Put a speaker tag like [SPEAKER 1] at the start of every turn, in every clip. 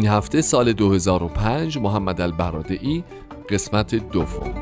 [SPEAKER 1] این هفته سال 2005 محمد البرادعی قسمت دوم.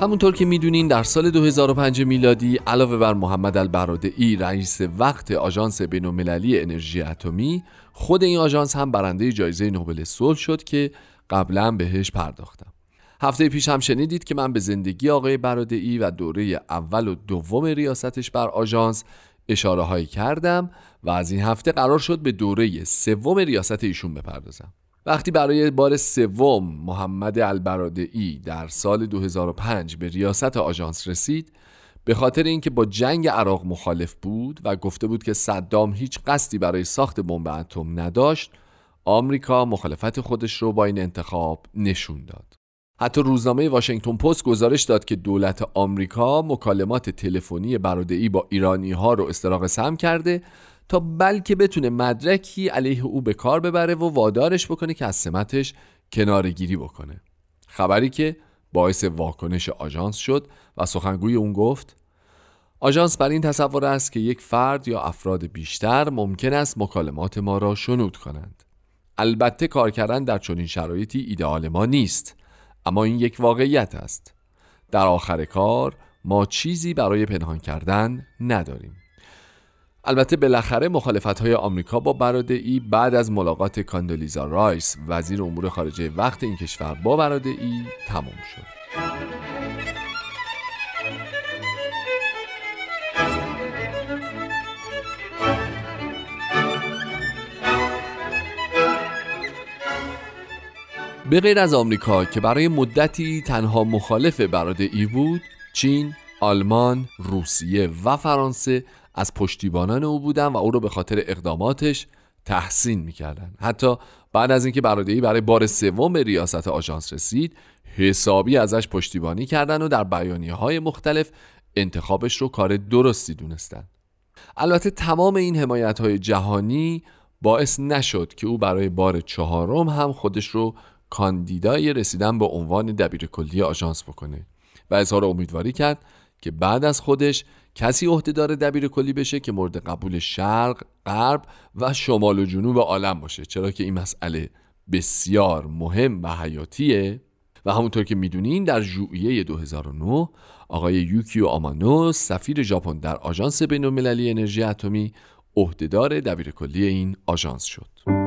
[SPEAKER 1] همونطور که می‌دونین در سال 2005 میلادی علاوه بر محمد البرادعی رئیس وقت آژانس بین‌المللی انرژی اتمی خود این آژانس هم برنده جایزه نوبل صلح شد که قبلا بهش پرداختم. هفته پیش هم شنیدید که من به زندگی آقای برادعی و دوره اول و دوم ریاستش بر آژانس اشاره هایی کردم و از این هفته قرار شد به دوره سوم ریاست ایشون بپردازم. وقتی برای بار سوم محمد البرادعی در سال 2005 به ریاست آژانس رسید به خاطر اینکه با جنگ عراق مخالف بود و گفته بود که صدام هیچ قصدی برای ساخت بمب اتم نداشت آمریکا مخالفت خودش رو با این انتخاب نشون داد. حتی روزنامه واشنگتن پست گزارش داد که دولت آمریکا مکالمات تلفنی برادعی با ایرانی ها رو استراق سم کرده تا بلکه بتونه مدرکی علیه او به کار ببره و وادارش بکنه که از سمتش کنارگیری بکنه. خبری که باعث واکنش آژانس شد و سخنگوی اون گفت آژانس بر این تصور است که یک فرد یا افراد بیشتر ممکن است مکالمات ما را شنود کنند. البته کار کردن در چنین شرایطی ایدئال ما نیست. اما این یک واقعیت است. در آخر کار ما چیزی برای پنهان کردن نداریم. البته بالاخره مخالفت های آمریکا با برادعی بعد از ملاقات کاندولیزا رایس وزیر امور خارجه وقت این کشور با برادعی تمام شد. به غیر از آمریکا که برای مدتی تنها مخالف برادعی بود چین، آلمان، روسیه و فرانسه از پشتیبانان او بودن و او را به خاطر اقداماتش تحسین می‌کردن. حتی بعد از اینکه برادعی برای بار سوم به ریاست آژانس رسید حسابی ازش پشتیبانی کردن و در بیانیه های مختلف انتخابش رو کار درستی دونستن. البته تمام این حمایت های جهانی باعث نشد که او برای بار چهارم هم خودش رو کاندیدای رسیدن به عنوان دبیر کلی آژانس بکنه و اظهار امیدواری کرد که بعد از خودش کسی عهدهدار دبیر کلی بشه که مورد قبول شرق، غرب و شمال و جنوب عالم باشه چرا که این مسئله بسیار مهم و حیاتیه و همونطور که می‌دونین در ژوئیه 2009 آقای یوکیو آمانو سفیر ژاپن در آژانس بین‌المللی انرژی اتمی عهدهدار دبیرکلی این آژانس شد.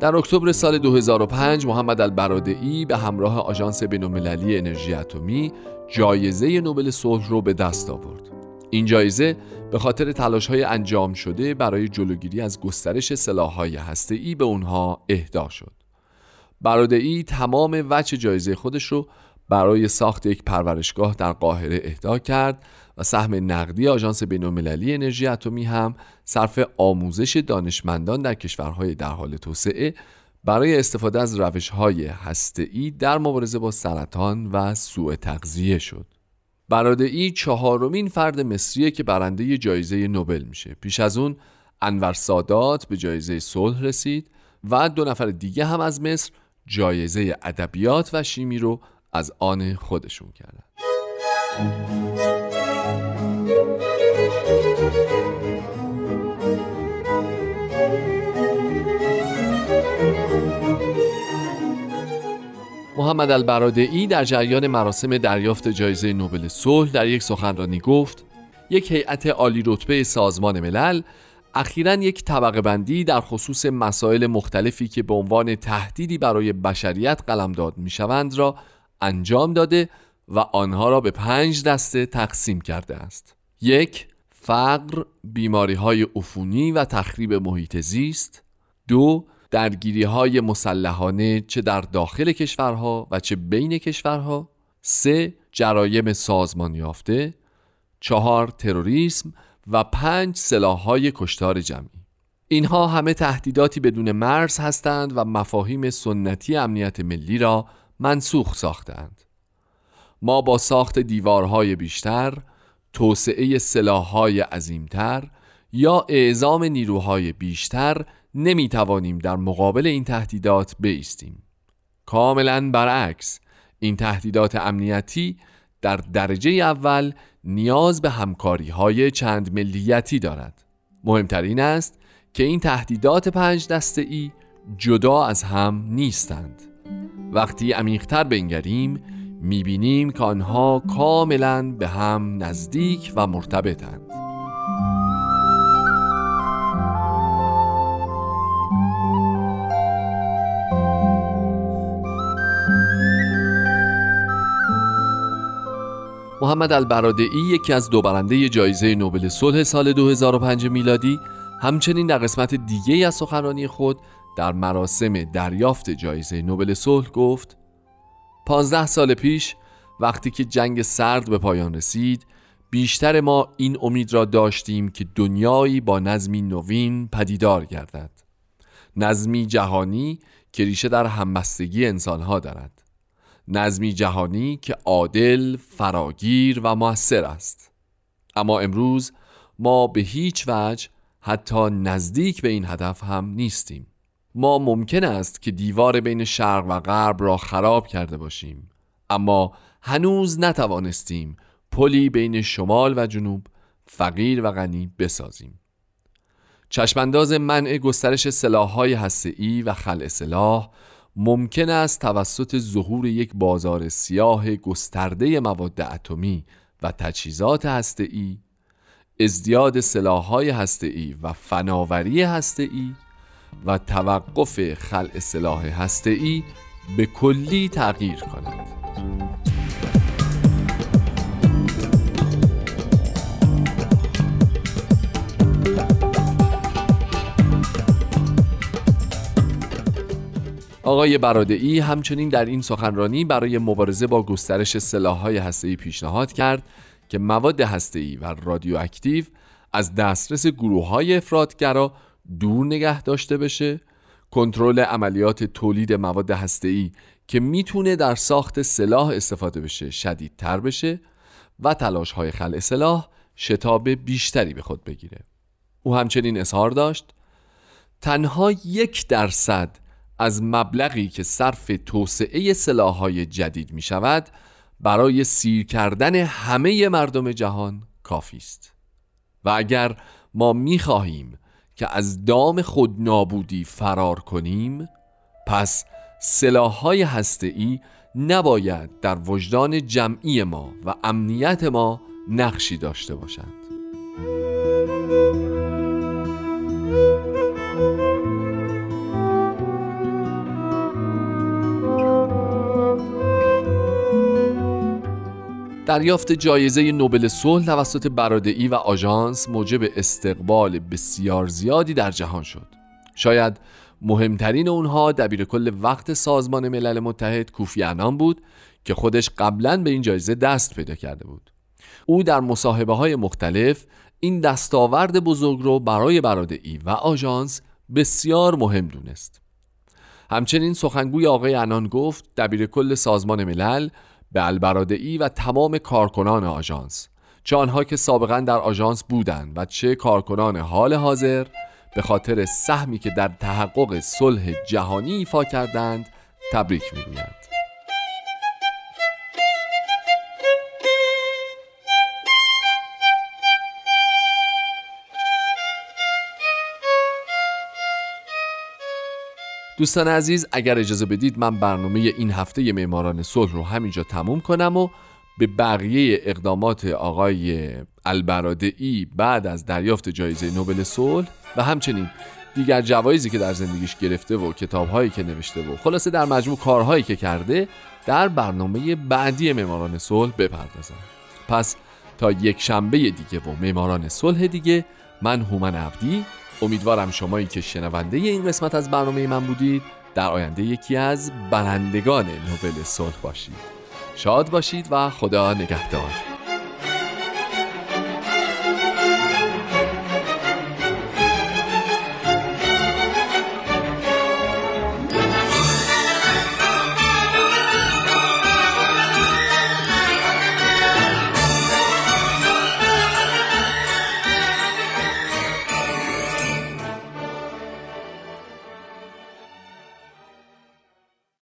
[SPEAKER 1] در اکتبر سال 2005 محمد البرادعی به همراه آژانس بین‌المللی انرژی اتمی جایزه نوبل صلح رو به دست آورد. این جایزه به خاطر تلاش‌های انجام شده برای جلوگیری از گسترش سلاح‌های هسته‌ای به اونها اهدا شد. برادعی تمام وجه جایزه خودش رو برای ساخت یک پرورشگاه در قاهره اهدا کرد و سهم نقدی آژانس بین‌المللی انرژی اتمی هم صرف آموزش دانشمندان در کشورهای در حال توسعه برای استفاده از روش‌های هسته‌ای در مبارزه با سرطان و سوء تغذیه شد. برادعی چهارمین فرد مصریه که برنده جایزه نوبل میشه. پیش از اون انور سادات به جایزه صلح رسید و دو نفر دیگه هم از مصر جایزه ادبیات و شیمی رو از آن خودشون کردن محمد البرادعی در جریان مراسم دریافت جایزه نوبل صلح در یک سخنرانی گفت یک هیئت عالی رتبه سازمان ملل اخیرا یک طبقه بندی در خصوص مسائل مختلفی که به عنوان تهدیدی برای بشریت قلمداد می شوند را انجام داده و آنها را به پنج دسته تقسیم کرده است. یک فقر، بیماری های عفونی و تخریب محیط زیست. دو درگیری های مسلحانه چه در داخل کشورها و چه بین کشورها. سه جرایم سازمان یافته. چهار تروریسم. و پنج های کشتار جمعی. اینها همه تهدیداتی بدون مرز هستند و مفاهیم سنتی امنیت ملی را منسوخ ساختند. ما با ساخت دیوارهای بیشتر توسعه سلاحهای عظیمتر یا اعزام نیروهای بیشتر نمی توانیم در مقابل این تهدیدات بیستیم. کاملا برعکس این تهدیدات امنیتی در درجه اول نیاز به همکاری های چند ملیتی دارد. مهمترین است که این تهدیدات پنج دسته ای جدا از هم نیستند. وقتی عمیقتر بنگریم می‌بینیم که آنها کاملا به هم نزدیک و مرتبطند. محمد البرادعی یکی از دو برنده جایزه نوبل صلح سال 2005 میلادی همچنین در قسمت دیگه از سخنرانی خود در مراسم دریافت جایزه نوبل صلح گفت پانزده سال پیش وقتی که جنگ سرد به پایان رسید بیشتر ما این امید را داشتیم که دنیایی با نظمی نوین پدیدار گردد. نظمی جهانی که ریشه در همبستگی انسانها دارد. نظمی جهانی که عادل، فراگیر و موثر است. اما امروز ما به هیچ وجه حتی نزدیک به این هدف هم نیستیم. ما ممکن است که دیوار بین شرق و غرب را خراب کرده باشیم اما هنوز نتوانستیم پلی بین شمال و جنوب فقیر و غنی بسازیم. چشمانداز منع گسترش سلاح‌های هسته‌ای و خلع سلاح ممکن است توسط ظهور یک بازار سیاه گسترده مواد اتمی و تجهیزات هسته‌ای ازدیاد سلاح‌های هسته‌ای و فناوری هسته‌ای و توقف خلع سلاح هسته‌ای به کلی تغییر کند. آقای برادعی همچنین در این سخنرانی برای مبارزه با گسترش سلاح‌های هسته‌ای پیشنهاد کرد که مواد هسته‌ای و رادیواکتیو از دسترس گروه‌های افرادگرا دور نگه داشته بشه. کنترل عملیات تولید مواد هسته‌ای که می‌تونه در ساخت سلاح استفاده بشه شدیدتر بشه و تلاش های خلع سلاح شتاب بیشتری به خود بگیره. او همچنین اظهار داشت تنها یک درصد از مبلغی که صرف توسعه های جدید می شود برای سیر کردن همه مردم جهان کافی است. و اگر ما می خواهیم که از دام خود نابودی فرار کنیم پس سلاحهای هسته‌ای نباید در وجدان جمعی ما و امنیت ما نقشی داشته باشند. دریافت جایزه نوبل صلح توسط برادعی و آژانس موجب استقبال بسیار زیادی در جهان شد. شاید مهمترین اونها دبیر کل وقت سازمان ملل متحد کوفی انان بود که خودش قبلا به این جایزه دست پیدا کرده بود. او در مصاحبه های مختلف این دستاورد بزرگ رو برای برادعی و آژانس بسیار مهم دونست. همچنین سخنگوی آقای انان گفت دبیر کل سازمان ملل به البرادعی و تمام کارکنان آژانس. چه آنها که سابقا در آژانس بودند و چه کارکنان حال حاضر به خاطر سهمی که در تحقق صلح جهانی ایفا کردند تبریک می‌گویند. دوستان عزیز اگر اجازه بدید من برنامه این هفته معماران صلح رو همینجا تموم کنم و به بقیه اقدامات آقای البرادعی بعد از دریافت جایزه نوبل صلح و همچنین دیگر جوایزی که در زندگیش گرفته و کتابهایی که نوشته و خلاصه در مجموع کارهایی که کرده در برنامه بعدی معماران صلح بپردازم. پس تا یک شنبه دیگه و معماران صلح دیگه من هومن عبدی امیدوارم شمایی که شنونده این قسمت از برنامه من بودید در آینده یکی از برندگان نوبل صلح باشید. شاد باشید و خدا نگهدار.